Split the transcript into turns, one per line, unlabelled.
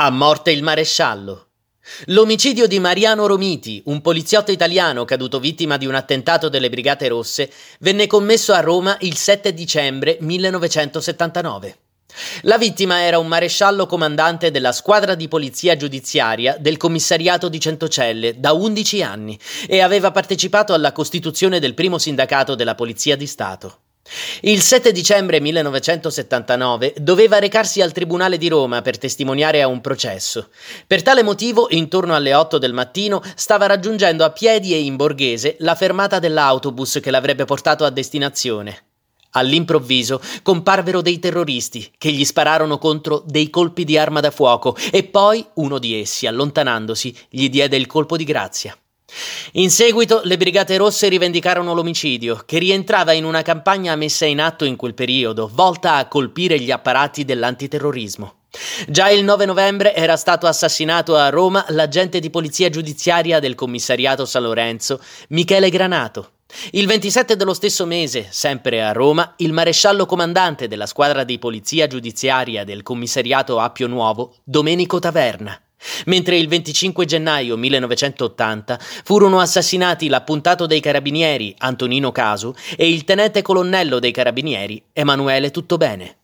A morte il maresciallo. L'omicidio di Mariano Romiti, un poliziotto italiano caduto vittima di un attentato delle Brigate Rosse, venne commesso a Roma il 7 dicembre 1979. La vittima era un maresciallo comandante della squadra di polizia giudiziaria del commissariato di Centocelle da 11 anni e aveva partecipato alla costituzione del primo sindacato della Polizia di Stato. Il 7 dicembre 1979 doveva recarsi al Tribunale di Roma per testimoniare a un processo. Per tale motivo, intorno alle 8 del mattino, stava raggiungendo a piedi e in borghese la fermata dell'autobus che l'avrebbe portato a destinazione. All'improvviso comparvero dei terroristi che gli spararono contro dei colpi di arma da fuoco e poi uno di essi, allontanandosi, gli diede il colpo di grazia. In seguito le Brigate Rosse rivendicarono l'omicidio, che rientrava in una campagna messa in atto in quel periodo, volta a colpire gli apparati dell'antiterrorismo. Già il 9 novembre era stato assassinato a Roma l'agente di polizia giudiziaria del commissariato San Lorenzo, Michele Granato. Il 27 dello stesso mese, sempre a Roma, il maresciallo comandante della squadra di polizia giudiziaria del commissariato Appio Nuovo, Domenico Taverna mentre il 25 gennaio 1980 furono assassinati l'appuntato dei carabinieri Antonino Casu e il tenente colonnello dei carabinieri Emanuele Tuttobene.